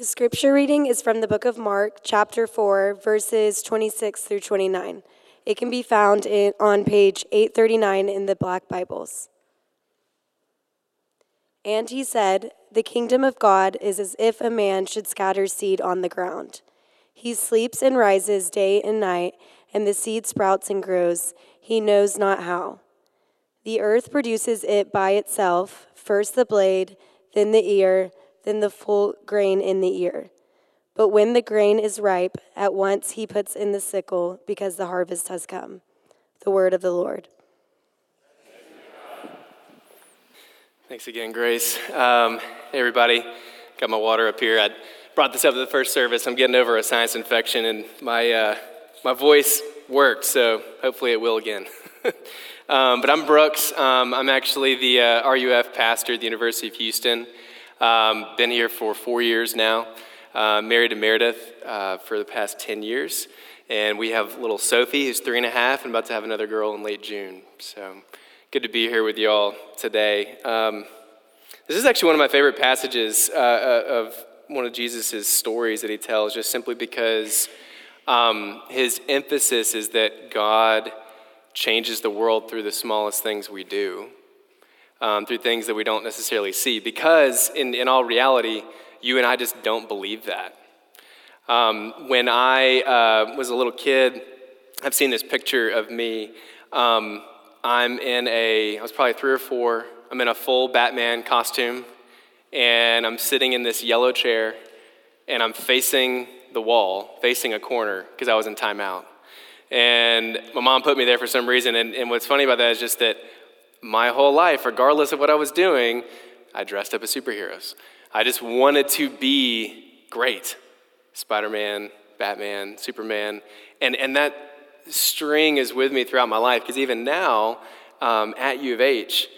The scripture reading is from the book of Mark, chapter 4, verses 26 through 29. It can be found in, on page 839 in the Black Bibles. And he said, The kingdom of God is as if a man should scatter seed on the ground. He sleeps and rises day and night, and the seed sprouts and grows. He knows not how. The earth produces it by itself first the blade, then the ear than the full grain in the ear. But when the grain is ripe, at once he puts in the sickle, because the harvest has come. The word of the Lord. Thanks again, Grace. Um, hey, everybody. Got my water up here. I brought this up at the first service. I'm getting over a sinus infection, and my, uh, my voice worked, so hopefully it will again. um, but I'm Brooks. Um, I'm actually the uh, RUF pastor at the University of Houston. Um, been here for four years now. Uh, married to Meredith uh, for the past 10 years. And we have little Sophie, who's three and a half, and about to have another girl in late June. So good to be here with you all today. Um, this is actually one of my favorite passages uh, uh of one of Jesus' stories that he tells, just simply because um, his emphasis is that God changes the world through the smallest things we do um, through things that we don't necessarily see. Because in, in all reality, you and I just don't believe that. Um, when I uh, was a little kid, I've seen this picture of me. Um, I'm in a, I was probably three or four, I'm in a full Batman costume, and I'm sitting in this yellow chair, and I'm facing the wall, facing a corner, because I was in timeout. And my mom put me there for some reason. And, and what's funny about that is just that my whole life, regardless of what I was doing, I dressed up as superheroes. I just wanted to be great Spider Man, Batman, Superman. And, and that string is with me throughout my life because even now um, at U of H,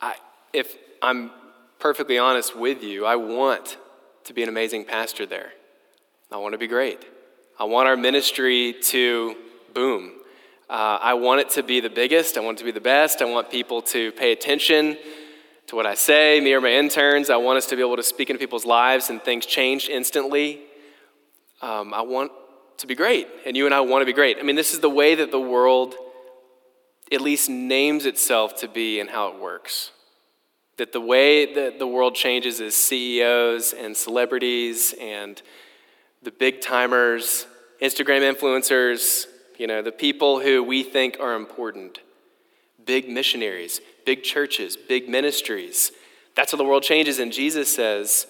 I, if I'm perfectly honest with you, I want to be an amazing pastor there. I want to be great. I want our ministry to boom. Uh, I want it to be the biggest. I want it to be the best. I want people to pay attention to what I say, me or my interns. I want us to be able to speak into people's lives and things change instantly. Um, I want to be great, and you and I want to be great. I mean, this is the way that the world at least names itself to be and how it works. That the way that the world changes is CEOs and celebrities and the big timers, Instagram influencers, you know, the people who we think are important. Big missionaries, big churches, big ministries. That's how the world changes, and Jesus says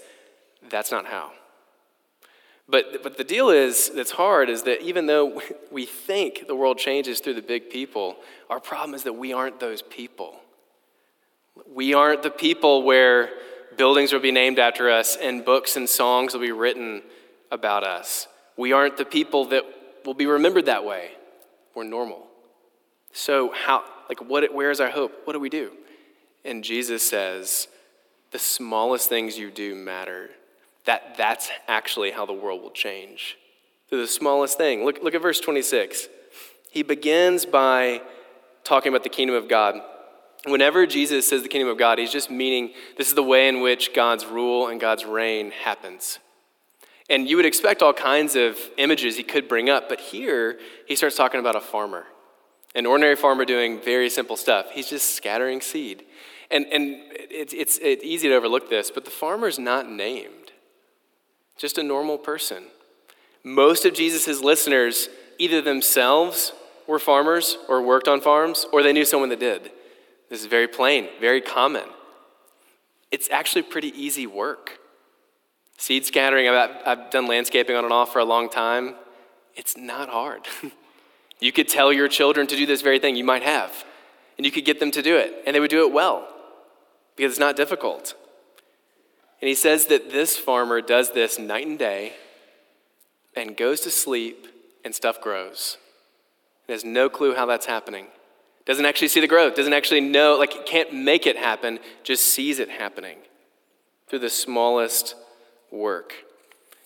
that's not how. But, but the deal is, that's hard, is that even though we think the world changes through the big people, our problem is that we aren't those people. We aren't the people where buildings will be named after us and books and songs will be written about us. We aren't the people that will be remembered that way. We're normal. So, how, like, what, where is our hope? What do we do? And Jesus says, the smallest things you do matter. That, that's actually how the world will change. Through the smallest thing. Look, look at verse 26. He begins by talking about the kingdom of God. Whenever Jesus says the kingdom of God, he's just meaning this is the way in which God's rule and God's reign happens. And you would expect all kinds of images he could bring up, but here he starts talking about a farmer, an ordinary farmer doing very simple stuff. He's just scattering seed. And, and it's, it's, it's easy to overlook this, but the farmer's not named, just a normal person. Most of Jesus' listeners either themselves were farmers or worked on farms, or they knew someone that did. This is very plain, very common. It's actually pretty easy work. Seed scattering, I've, I've done landscaping on and off for a long time. It's not hard. you could tell your children to do this very thing, you might have, and you could get them to do it, and they would do it well because it's not difficult. And he says that this farmer does this night and day and goes to sleep and stuff grows. He has no clue how that's happening. Doesn't actually see the growth, doesn't actually know, like, can't make it happen, just sees it happening through the smallest work.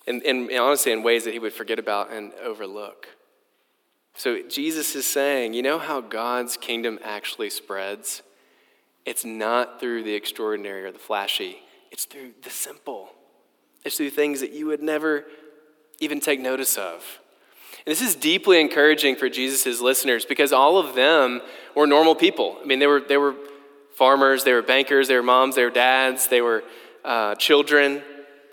And, and honestly, in ways that he would forget about and overlook. So Jesus is saying, you know how God's kingdom actually spreads? It's not through the extraordinary or the flashy, it's through the simple. It's through things that you would never even take notice of. And this is deeply encouraging for Jesus' listeners because all of them were normal people. I mean, they were, they were farmers, they were bankers, they were moms, they were dads, they were uh, children,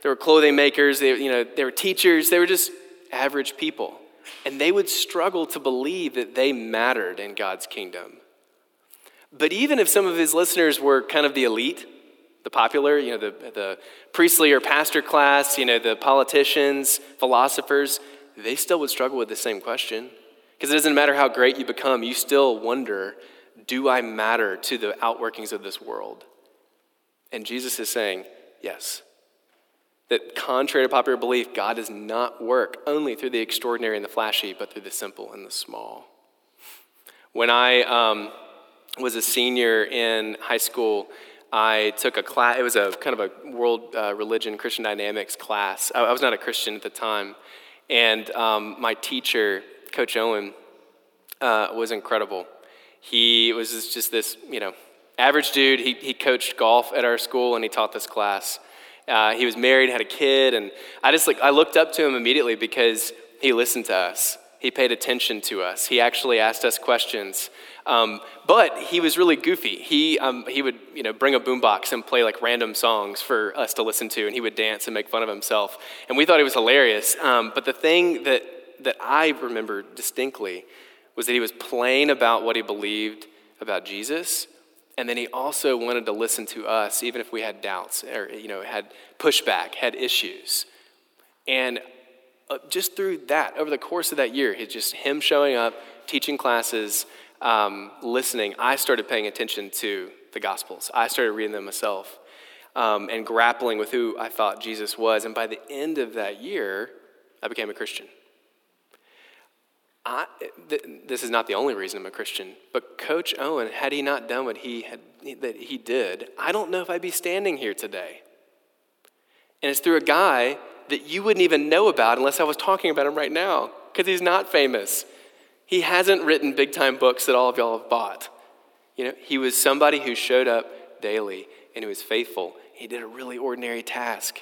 they were clothing makers, they, you know, they were teachers, they were just average people. And they would struggle to believe that they mattered in God's kingdom. But even if some of his listeners were kind of the elite, the popular, you know, the, the priestly or pastor class, you know, the politicians, philosophers, they still would struggle with the same question. Because it doesn't matter how great you become, you still wonder, do I matter to the outworkings of this world? And Jesus is saying, yes. That contrary to popular belief, God does not work only through the extraordinary and the flashy, but through the simple and the small. When I um, was a senior in high school, I took a class, it was a kind of a world uh, religion, Christian dynamics class. I, I, was not a Christian at the time. And um, my teacher, Coach Owen, uh, was incredible. He was just this, you know, average dude. He, he coached golf at our school and he taught this class. Uh, he was married, had a kid, and I just like I looked up to him immediately because he listened to us. He paid attention to us. He actually asked us questions. Um, but he was really goofy. He, um, he would you know, bring a boombox and play like random songs for us to listen to, and he would dance and make fun of himself. And we thought he was hilarious. Um, but the thing that, that I remember distinctly was that he was plain about what he believed about Jesus, and then he also wanted to listen to us, even if we had doubts or you know, had pushback, had issues. And uh, just through that, over the course of that year, it's just him showing up, teaching classes, um, listening, I started paying attention to the Gospels. I started reading them myself um, and grappling with who I thought Jesus was. And by the end of that year, I became a Christian. I, th- this is not the only reason I'm a Christian, but Coach Owen, had he not done what he had that he did, I don't know if I'd be standing here today. And it's through a guy that you wouldn't even know about unless I was talking about him right now, because he's not famous. He hasn't written big time books that all of y'all have bought. You know, he was somebody who showed up daily and who was faithful. He did a really ordinary task.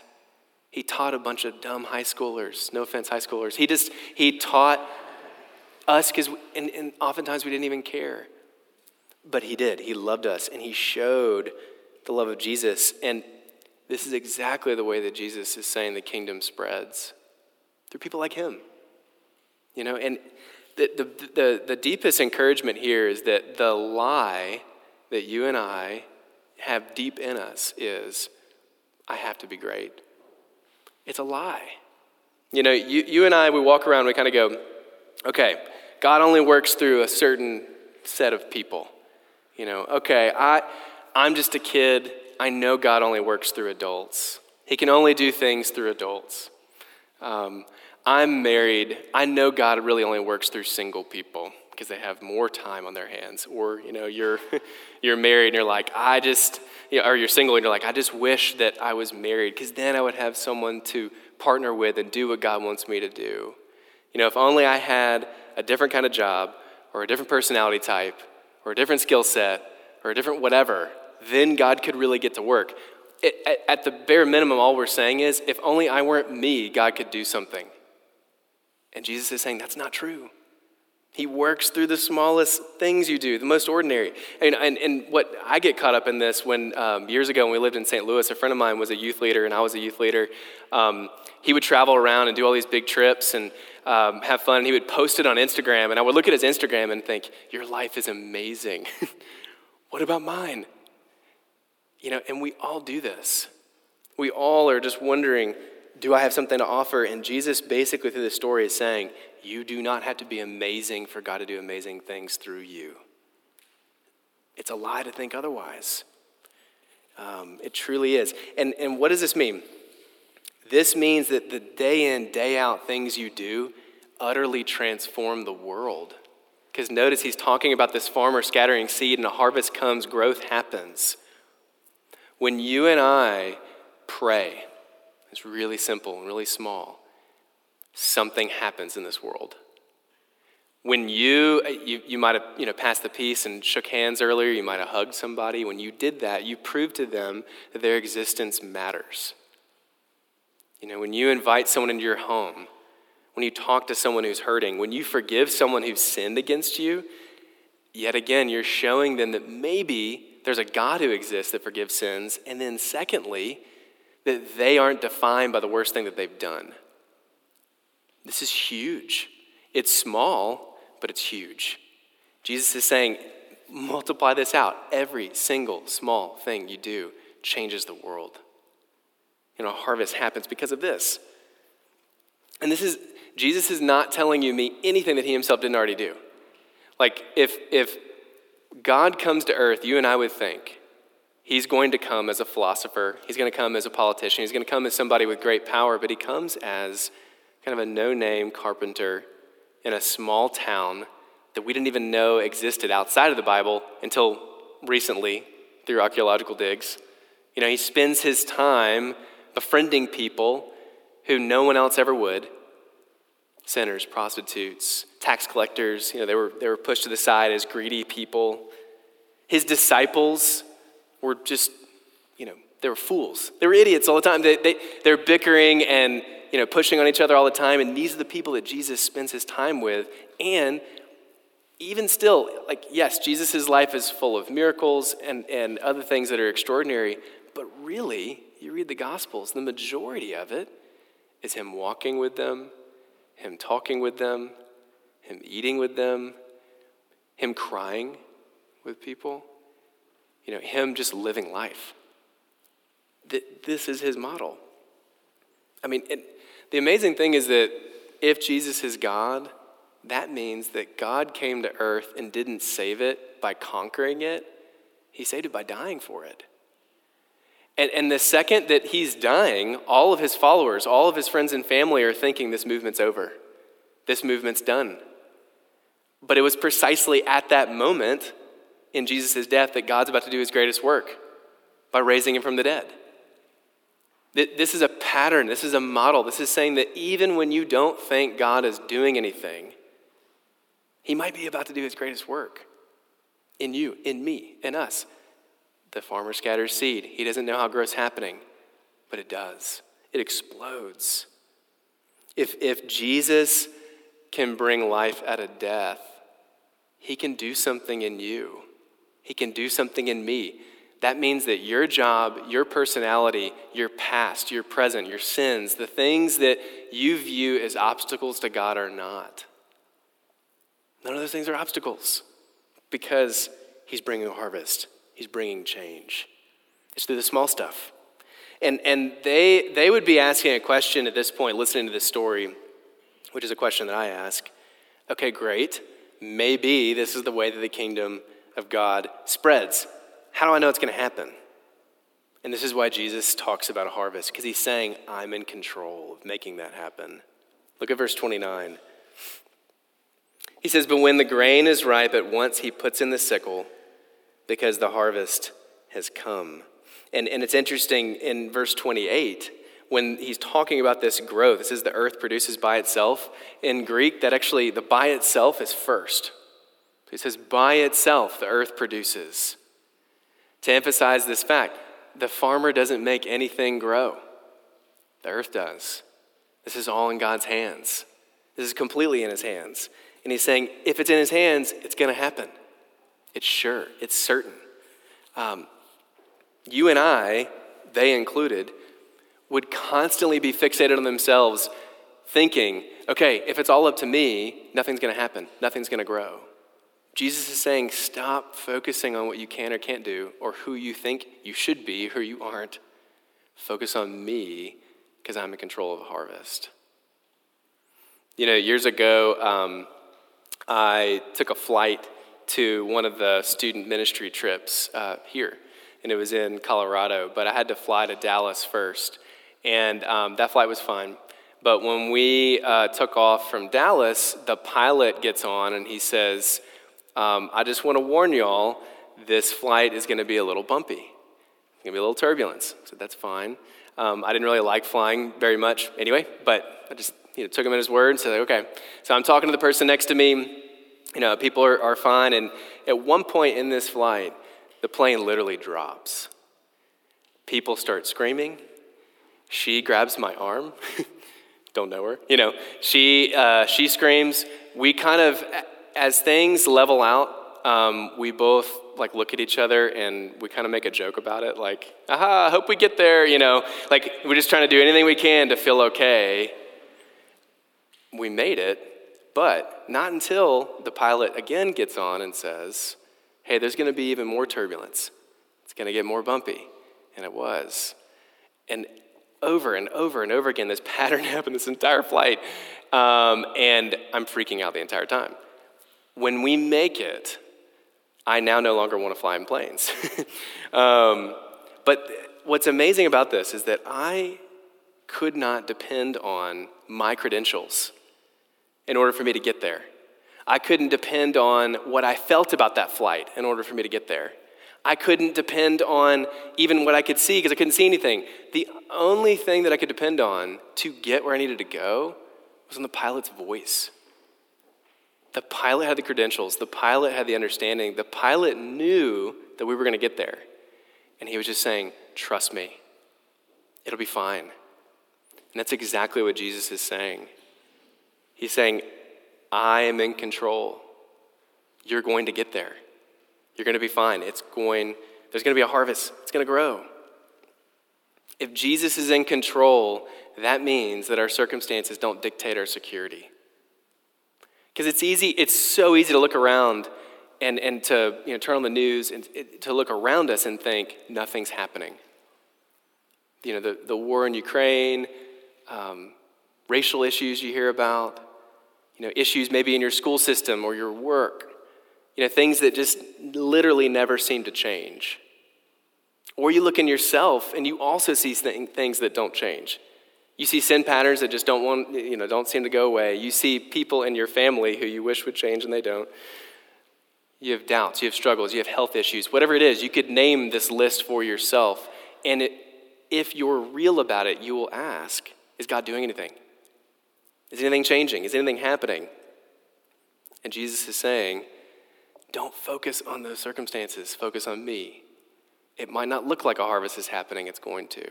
He taught a bunch of dumb high schoolers, no offense, high schoolers. He just, he taught us because, and, and oftentimes we didn't even care. But he did. He loved us and he showed the love of Jesus. And this is exactly the way that Jesus is saying the kingdom spreads through people like him. You know, and the, the, the, the deepest encouragement here is that the lie that you and I have deep in us is, I have to be great. It's a lie. You know, you, you and I, we walk around, we kind of go, okay, God only works through a certain set of people. You know, okay, I, I'm just a kid. I know God only works through adults. He can only do things through adults. Um, I'm married. I know God really only works through single people because they have more time on their hands. Or, you know, you're, you're married and you're like, I just, you know, or you're single and you're like, I just wish that I was married because then I would have someone to partner with and do what God wants me to do. You know, if only I had a different kind of job or a different personality type or a different skill set or a different whatever, then God could really get to work. It, at, at the bare minimum, all we're saying is if only I weren't me, God could do something. And Jesus is saying that's not true. He works through the smallest things you do, the most ordinary. And, and, and what I get caught up in this when um, years ago when we lived in St. Louis, a friend of mine was a youth leader and I was a youth leader. Um, he would travel around and do all these big trips and um, have fun. He would post it on Instagram. And I would look at his Instagram and think, Your life is amazing. what about mine? You know, and we all do this. We all are just wondering, do I have something to offer? And Jesus, basically, through this story, is saying, You do not have to be amazing for God to do amazing things through you. It's a lie to think otherwise. Um, it truly is. And, and what does this mean? This means that the day in, day out things you do utterly transform the world. Because notice he's talking about this farmer scattering seed, and a harvest comes, growth happens. When you and I pray, it's really simple and really small. Something happens in this world. When you, you, you might have you know, passed the peace and shook hands earlier, you might have hugged somebody. When you did that, you proved to them that their existence matters. You know, when you invite someone into your home, when you talk to someone who's hurting, when you forgive someone who's sinned against you, yet again, you're showing them that maybe there's a God who exists that forgives sins. And then, secondly, that they aren't defined by the worst thing that they've done. This is huge. It's small, but it's huge. Jesus is saying, multiply this out. Every single small thing you do changes the world. You know, harvest happens because of this. And this is, Jesus is not telling you me anything that he himself didn't already do. Like, if, if God comes to earth, you and I would think he's going to come as a philosopher, he's going to come as a politician, he's going to come as somebody with great power, but he comes as kind of a no name carpenter in a small town that we didn't even know existed outside of the Bible until recently through archaeological digs. You know, he spends his time befriending people who no one else ever would sinners, prostitutes, tax collectors. You know, they were, they were pushed to the side as greedy people. His disciples were just, you know, they were fools. They were idiots all the time. They, they, they're bickering and, you know, pushing on each other all the time. And these are the people that Jesus spends his time with. And even still, like, yes, Jesus' life is full of miracles and, and other things that are extraordinary. But really, you read the Gospels, the majority of it is him walking with them, him talking with them, him eating with them, him crying with people, you know, him just living life. This is his model. I mean, it, the amazing thing is that if Jesus is God, that means that God came to earth and didn't save it by conquering it, he saved it by dying for it. And, and the second that he's dying, all of his followers, all of his friends and family are thinking this movement's over. This movement's done. But it was precisely at that moment in Jesus' death that God's about to do his greatest work by raising him from the dead. This is a pattern, this is a model. This is saying that even when you don't think God is doing anything, he might be about to do his greatest work in you, in me, in us. The farmer scatters seed. He doesn't know how growth's happening, but it does. It explodes. If, if Jesus can bring life out of death, he can do something in you. He can do something in me. That means that your job, your personality, your past, your present, your sins, the things that you view as obstacles to God are not. None of those things are obstacles because He's bringing a harvest. He's bringing change. It's through the small stuff. And, and they, they would be asking a question at this point, listening to this story, which is a question that I ask. Okay, great. Maybe this is the way that the kingdom of God spreads. How do I know it's going to happen? And this is why Jesus talks about a harvest, because he's saying, I'm in control of making that happen. Look at verse 29. He says, But when the grain is ripe, at once he puts in the sickle because the harvest has come. And, and it's interesting in verse 28, when he's talking about this growth, this is the earth produces by itself. In Greek, that actually, the by itself is first. He says, by itself, the earth produces. To emphasize this fact, the farmer doesn't make anything grow, the earth does. This is all in God's hands. This is completely in his hands. And he's saying, if it's in his hands, it's going to happen. It's sure, it's certain. Um, you and I, they included, would constantly be fixated on themselves, thinking, okay, if it's all up to me, nothing's going to happen, nothing's going to grow. Jesus is saying, stop focusing on what you can or can't do, or who you think you should be, who you aren't. Focus on me, because I'm in control of the harvest. You know, years ago, um, I took a flight to one of the student ministry trips uh, here, and it was in Colorado. But I had to fly to Dallas first, and um, that flight was fine. But when we uh, took off from Dallas, the pilot gets on and he says, um, I just want to warn y'all, this flight is going to be a little bumpy. It's going to be a little turbulence. So that's fine. Um, I didn't really like flying very much anyway, but I just you know, took him at his word and said, okay. So I'm talking to the person next to me you know, people are, are fine. And at one point in this flight, the plane literally drops. People start screaming, She grabs my arm. Don't know her. You know, she, uh, she screams. We kind of, as things level out, um, we both like look at each other and we kind of make a joke about it, like, aha, I hope we get there, you know, like we're just trying to do anything we can to feel okay. We made it, but not until the pilot again gets on and says, hey, there's going to be even more turbulence. It's going to get more bumpy. And it was. And over and over and over again, this pattern happened this entire flight. Um, and I'm freaking out the entire time. When we make it, I now no longer want to fly in planes. um, but what's amazing about this is that I could not depend on my credentials in order for me to get there. I couldn't depend on what I felt about that flight in order for me to get there. I couldn't depend on even what I could see because I couldn't see anything. The only thing that I could depend on to get where I needed to go was on the pilot's voice. The pilot had the credentials, the pilot had the understanding, the pilot knew that we were going to get there. And he was just saying, Trust me, it'll be fine. And that's exactly what Jesus is saying. He's saying, I am in control. You're going to get there. You're going to be fine. It's going, there's going to be a harvest, it's going to grow. If Jesus is in control, that means that our circumstances don't dictate our security. Because it's easy, it's so easy to look around and, and to you know, turn on the news and it, to look around us and think nothing's happening. You know, the, the war in Ukraine, um, racial issues you hear about, you know, issues maybe in your school system or your work, you know, things that just literally never seem to change. Or you look in yourself and you also see things that don't change. You see sin patterns that just don't want, you know, don't seem to go away. You see people in your family who you wish would change and they don't. You have doubts, you have struggles, you have health issues, whatever it is, you could name this list for yourself. And it, if you're real about it, you will ask, is God doing anything? Is anything changing? Is anything happening? And Jesus is saying, don't focus on those circumstances, focus on me. It might not look like a harvest is happening, it's going to.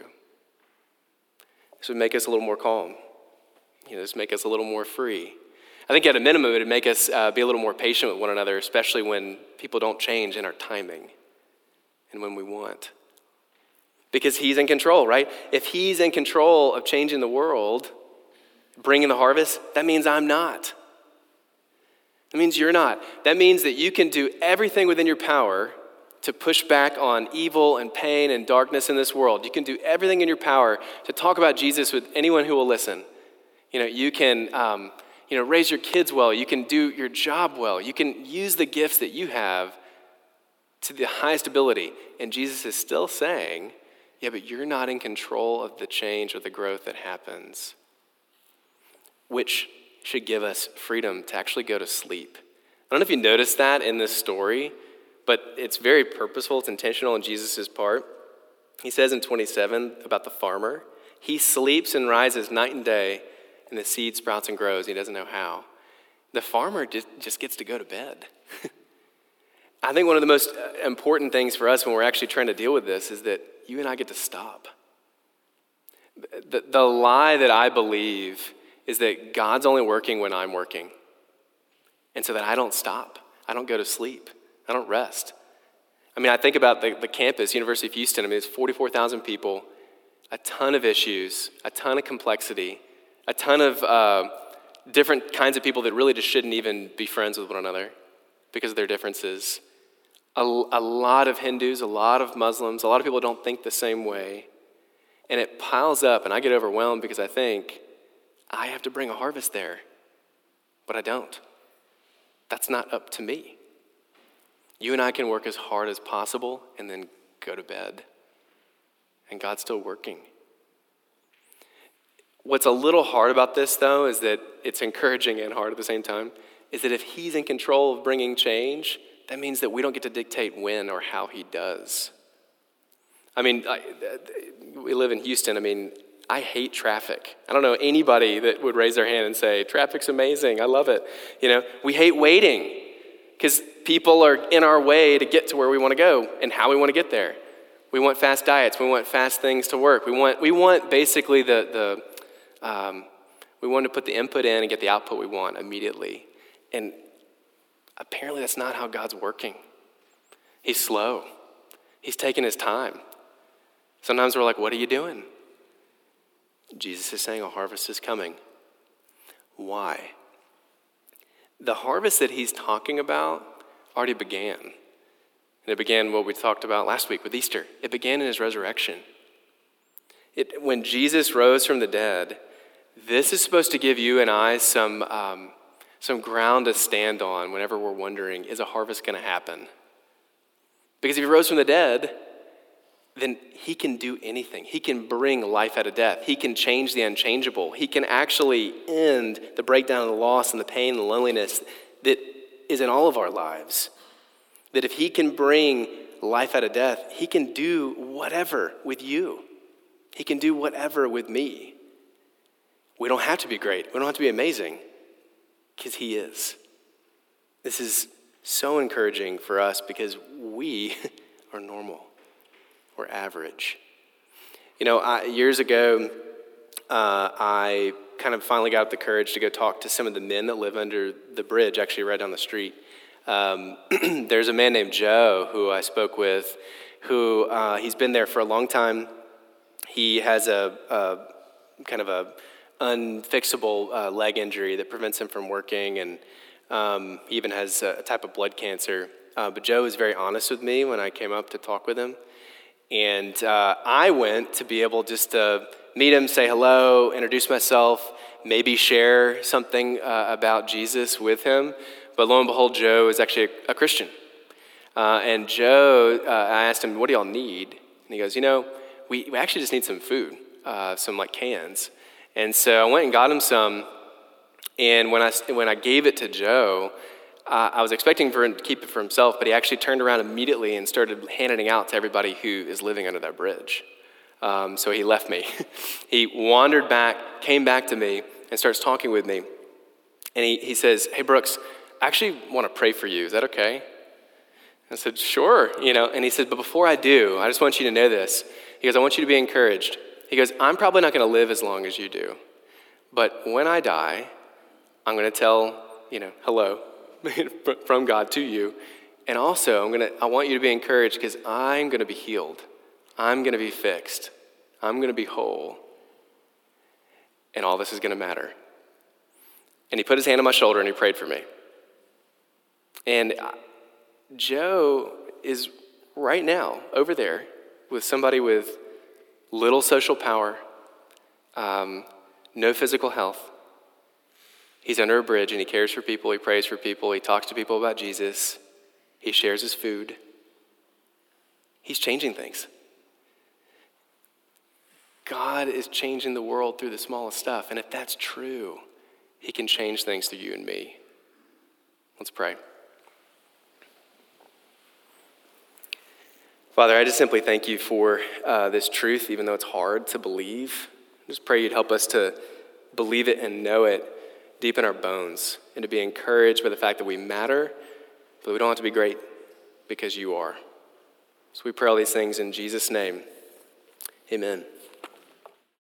This would make us a little more calm. You know, this make us a little more free. I think at a minimum, it would make us uh, be a little more patient with one another, especially when people don't change in our timing and when we want. Because He's in control, right? If He's in control of changing the world, bringing the harvest, that means I'm not. That means you're not. That means that you can do everything within your power to push back on evil and pain and darkness in this world. You can do everything in your power to talk about Jesus with anyone who will listen. You know, you can, um, you know, raise your kids well. You can do your job well. You can use the gifts that you have to the highest ability. And Jesus is still saying, yeah, but you're not in control of the change or the growth that happens, which should give us freedom to actually go to sleep. I don't know if you noticed that in this story but it's very purposeful, it's intentional on Jesus' part. He says in 27 about the farmer, he sleeps and rises night and day, and the seed sprouts and grows. He doesn't know how. The farmer just, just gets to go to bed. I think one of the most uh, important things for us when we're actually trying to deal with this is that you and I get to stop. The, the lie that I believe is that God's only working when I'm working. And so that I don't stop, I don't go to sleep. I don't rest. I mean, I think about the, the campus, University of Houston. I mean, it's 44,000 people, a ton of issues, a ton of complexity, a ton of uh, different kinds of people that really just shouldn't even be friends with one another because of their differences. A, a lot of Hindus, a lot of Muslims, a lot of people don't think the same way. And it piles up, and I get overwhelmed because I think, I have to bring a harvest there, but I don't. That's not up to me. You and I can work as hard as possible and then go to bed. And God's still working. What's a little hard about this, though, is that it's encouraging and hard at the same time, is that if He's in control of bringing change, that means that we don't get to dictate when or how He does. I mean, I, we live in Houston. I mean, I hate traffic. I don't know anybody that would raise their hand and say, traffic's amazing, I love it. You know, we hate waiting because people are in our way to get to where we want to go and how we want to get there. We want fast diets. We want fast things to work. We want, we want basically the, the um, we want to put the input in and get the output we want immediately. And apparently that's not how God's working. He's slow. He's taking his time. Sometimes we're like, what are you doing? Jesus is saying a harvest is coming. Why? The harvest that he's talking about already began. And it began what we talked about last week with Easter. It began in his resurrection. It, when Jesus rose from the dead, this is supposed to give you and I some, um, some ground to stand on whenever we're wondering is a harvest going to happen? Because if he rose from the dead, then he can do anything. He can bring life out of death. He can change the unchangeable. He can actually end the breakdown and the loss and the pain and the loneliness that is in all of our lives. That if he can bring life out of death, he can do whatever with you. He can do whatever with me. We don't have to be great. We don't have to be amazing because he is. This is so encouraging for us because we are normal or average. You know, I, years ago, uh, I kind of finally got the courage to go talk to some of the men that live under the bridge, actually right down the street. Um, there's a man named Joe who I spoke with, who uh, he's been there for a long time. He has a, a kind of a unfixable uh, leg injury that prevents him from working, and um, he even has a type of blood cancer. Uh, but Joe was very honest with me when I came up to talk with him. And uh, I went to be able just to meet him, say hello, introduce myself, maybe share something uh, about Jesus with him. But lo and behold, Joe is actually a, a Christian. Uh, and Joe, uh, I asked him, What do y'all need? And he goes, You know, we, we actually just need some food, uh, some like cans. And so I went and got him some. And when I, when I gave it to Joe, uh, I was expecting for him to keep it for himself, but he actually turned around immediately and started handing it out to everybody who is living under that bridge. Um, so he left me. he wandered back, came back to me, and starts talking with me. And he, he says, Hey, Brooks, I actually want to pray for you. Is that okay? I said, Sure. You know, and he said, But before I do, I just want you to know this. He goes, I want you to be encouraged. He goes, I'm probably not going to live as long as you do. But when I die, I'm going to tell, you know, hello from God to you. And also, I'm gonna, I want you to be encouraged because I'm going to be healed. I'm going to be fixed. I'm going to be whole. And all this is going to matter. And he put his hand on my shoulder and he prayed for me. And uh, Joe is right now over there with somebody with little social power, um, no physical health, He's under a bridge and he cares for people, he prays for people, he talks to people about Jesus, he shares his food. He's changing things. God is changing the world through the smallest stuff. And if that's true, he can change things through you and me. Let's pray. Father, I just simply thank you for uh, this truth, even though it's hard to believe. I just pray you'd help us to believe it and know it deep in our bones and to be encouraged by the fact that we matter, but we don't have to be great because you are. So we pray all these things in Jesus' name. Amen.